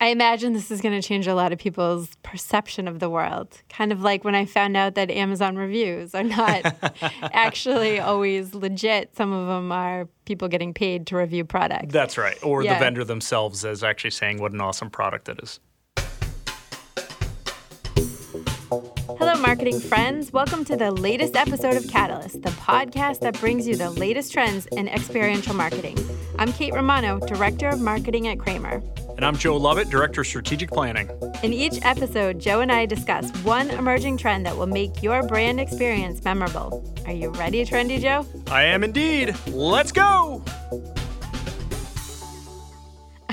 I imagine this is going to change a lot of people's perception of the world. Kind of like when I found out that Amazon reviews are not actually always legit. Some of them are people getting paid to review products. That's right. Or Yeah. the vendor themselves is actually saying what an awesome product it is. Hello, marketing friends. Welcome to the latest episode of Catalyst, the podcast that brings you the latest trends in experiential marketing. I'm Kate Romano, Director of Marketing at Cramer. And I'm Joe Lovett, Director of Strategic Planning. In each episode, Joe and I discuss one emerging trend that will make your brand experience memorable. Are you ready, Trendy Joe? I am indeed. Let's go.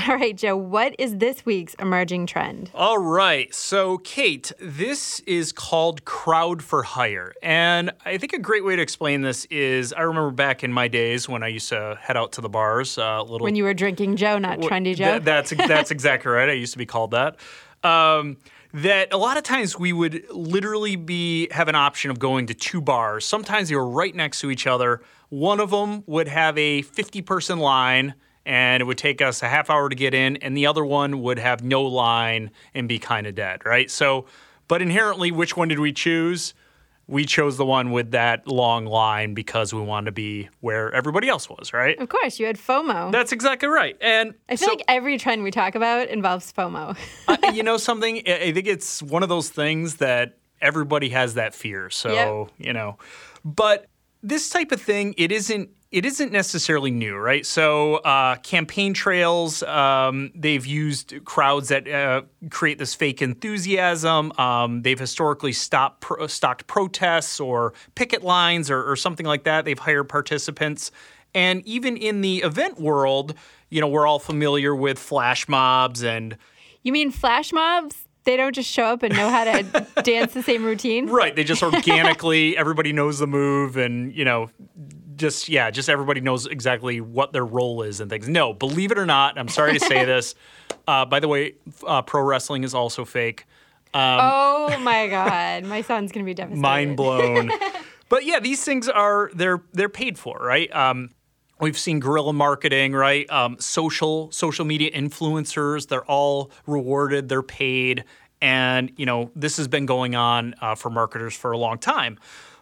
All right, Joe, what is this week's emerging trend? All right. So, Kate, this is called crowd for hire. And I think a great way to explain this is I remember back in my days when I used to head out to the bars, uh, little When you were drinking Joe, not Trendy Joe? Th- that's that's exactly right. I used to be called that. Um, that a lot of times we would literally be have an option of going to two bars. Sometimes they were right next to each other. One of them would have a 50 person line and it would take us a half hour to get in, and the other one would have no line and be kind of dead, right? So, but inherently, which one did we choose? We chose the one with that long line because we wanted to be where everybody else was, right? of course, you had FOMO. That's exactly right. And I feel so- like every trend we talk about involves FOMO. You know something? I I think it's one of those things that everybody has that fear. So Yep. you know, but this type of thing, it isn't. It isn't necessarily new, right? So, uh, campaign trails, um, they've used crowds that uh, create this fake enthusiasm. Um, they've historically stopped pro- stocked protests or picket lines or, or something like that. They've hired participants. And even in the event world, you know, we're all familiar with flash mobs and you mean flash mobs? They don't just show up and know how to dance the same routine? Right. They just organically, everybody knows the move and, you know, just, yeah, just everybody knows exactly what their role is and things. No, believe it or not, I'm sorry to say this. Uh, by the way, uh, pro wrestling is also fake. oh my God. My son's to be devastated. Mind blown. but yeah, these things are, they're, they're paid for, right? Um, We've seen guerrilla marketing, right? Um, social social media influencers, they're all rewarded, they're paid, and you know this has been going on uh, for marketers for a long time.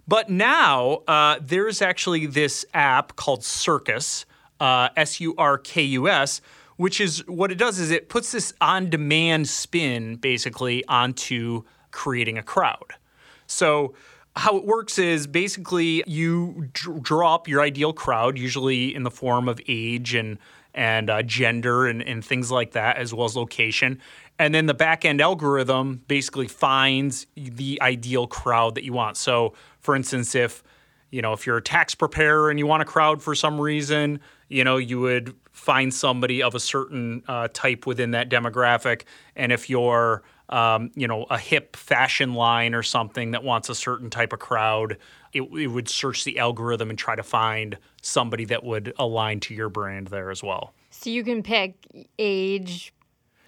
But now uh, there's actually this app called Surkus, uh, S U R K U S, which is what it does is it puts this on-demand spin basically onto creating a crowd. So how it works is basically you dr- draw up your ideal crowd, usually in the form of age and and uh, gender and, and things like that, as well as location. And then the back end algorithm basically finds the ideal crowd that you want. So, for instance, if you know if you're a tax preparer and you want a crowd for some reason, you know you would find somebody of a certain uh, type within that demographic. And if you're um, you know, a hip fashion line or something that wants a certain type of crowd, it, it would search the algorithm and try to find somebody that would align to your brand there as well. So you can pick age.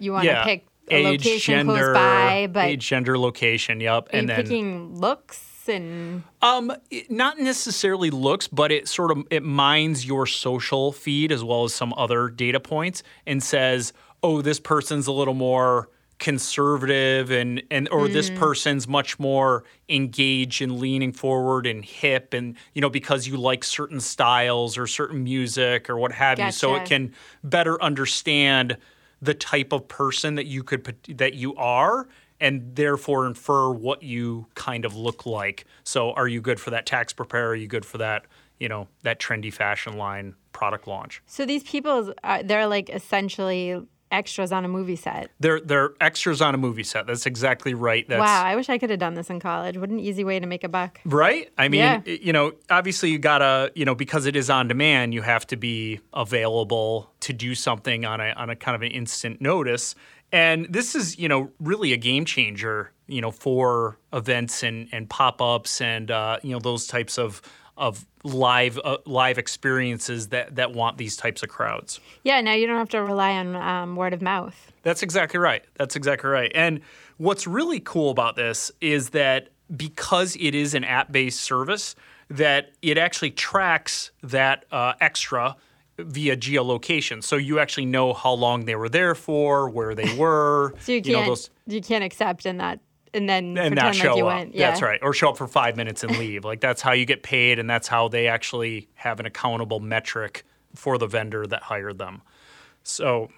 You want to yeah, pick age, location gender, close by, but age, gender, location. Yep, and then picking looks and Um, not necessarily looks, but it sort of it mines your social feed as well as some other data points and says, "Oh, this person's a little more conservative and and or this person's much more engaged and leaning forward and hip and you know because you like certain styles or certain music or what have you so it can better understand the type of person that you could that you are and therefore infer what you kind of look like. So are you good for that tax preparer? Are you good for that, you know, that trendy fashion line product launch? so these people are they're like essentially extras on a movie set. They're they're extras on a movie set. That's exactly right. That's wow, I wish I could have done this in college. What an easy way to make a buck. Right? I mean, Yeah. you know, obviously you gotta, you know, because it is on demand, you have to be available to do something on a on a kind of an instant notice. And this is, you know, really a game changer, you know, for events and and pop ups and uh, you know those types of of live uh, live experiences that that want these types of crowds. Yeah, now you don't have to rely on um, word of mouth. That's exactly right. That's exactly right. And what's really cool about this is that because it is an app-based service, that it actually tracks that uh, extra via geolocation. So you actually know how long they were there for, where they were. so you can't you, know, you can't accept in not and then and not show like up. Went. Yeah. That's right. Or show up for five minutes and leave. like that's how you get paid, and that's how they actually have an accountable metric for the vendor that hired them. So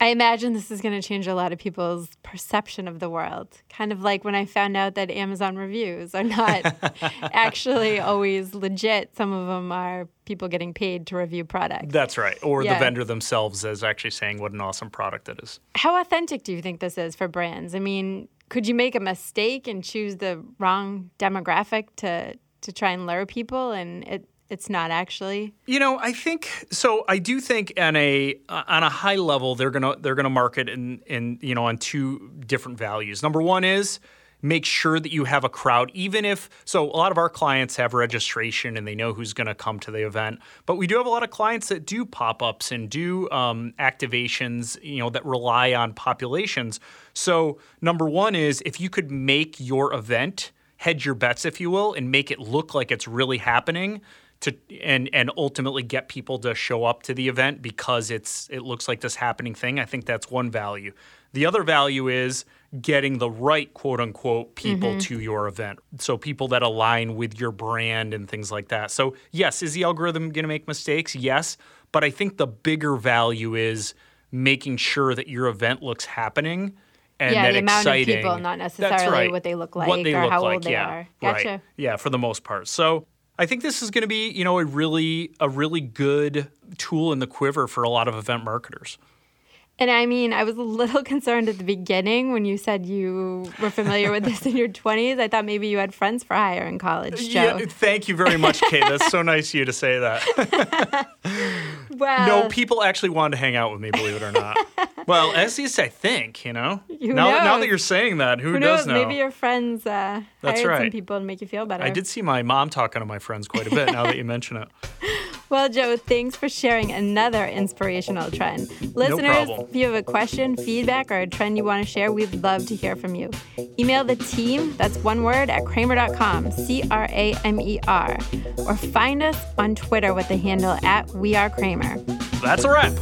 I imagine this is going to change a lot of people's perception of the world. Kind of like when I found out that Amazon reviews are not actually always legit. Some of them are people getting paid to review products. That's right. Or yeah. the vendor themselves is actually saying what an awesome product it is. How authentic do you think this is for brands? I mean, could you make a mistake and choose the wrong demographic to to try and lure people? And it it's not actually. You know i think so i do think on a uh, on a high level they're gonna they're gonna market in in you know on two different values. Number one is make sure that you have a crowd even if so a lot of our clients have registration and they know who's going to come to the event but we do have a lot of clients that do pop-ups and do um, activations you know that rely on populations. So number one is if you could make your event hedge your bets if you will and make it look like it's really happening to and and ultimately get people to show up to the event because it's it looks like this happening thing. I think that's one value. The other value is getting the right quote unquote people mm-hmm. to your event. So people that align with your brand and things like that. So yes, is the algorithm going to make mistakes? Yes, but I think the bigger value is making sure that your event looks happening and yeah, that the exciting. amount of people, not necessarily right. what they look like what they or look how like, old they yeah, are. Gotcha. Right. Yeah, for the most part. So I think this is going to be, you know, a really a really good tool in the quiver for a lot of event marketers. And I mean, I was a little concerned at the beginning when you said you were familiar with this in your 20s. I thought maybe you had friends for hire in college, Joe. Yeah, thank you very much, Kate. That's so nice of you to say that. well, no, people actually wanted to hang out with me, believe it or not. well, at least I think, you know. Who now, knows? now that you're saying that, who, who does knows? know? Maybe your friends uh, That's hired right. some people to make you feel better. I did see my mom talking to my friends quite a bit now that you mention it. Well, Joe, thanks for sharing another inspirational trend. Listeners, no if you have a question, feedback, or a trend you want to share, we'd love to hear from you. Email the team, that's one word, at Cramer.com, C R A M E R, or find us on Twitter with the handle at We Are Cramer. That's a wrap.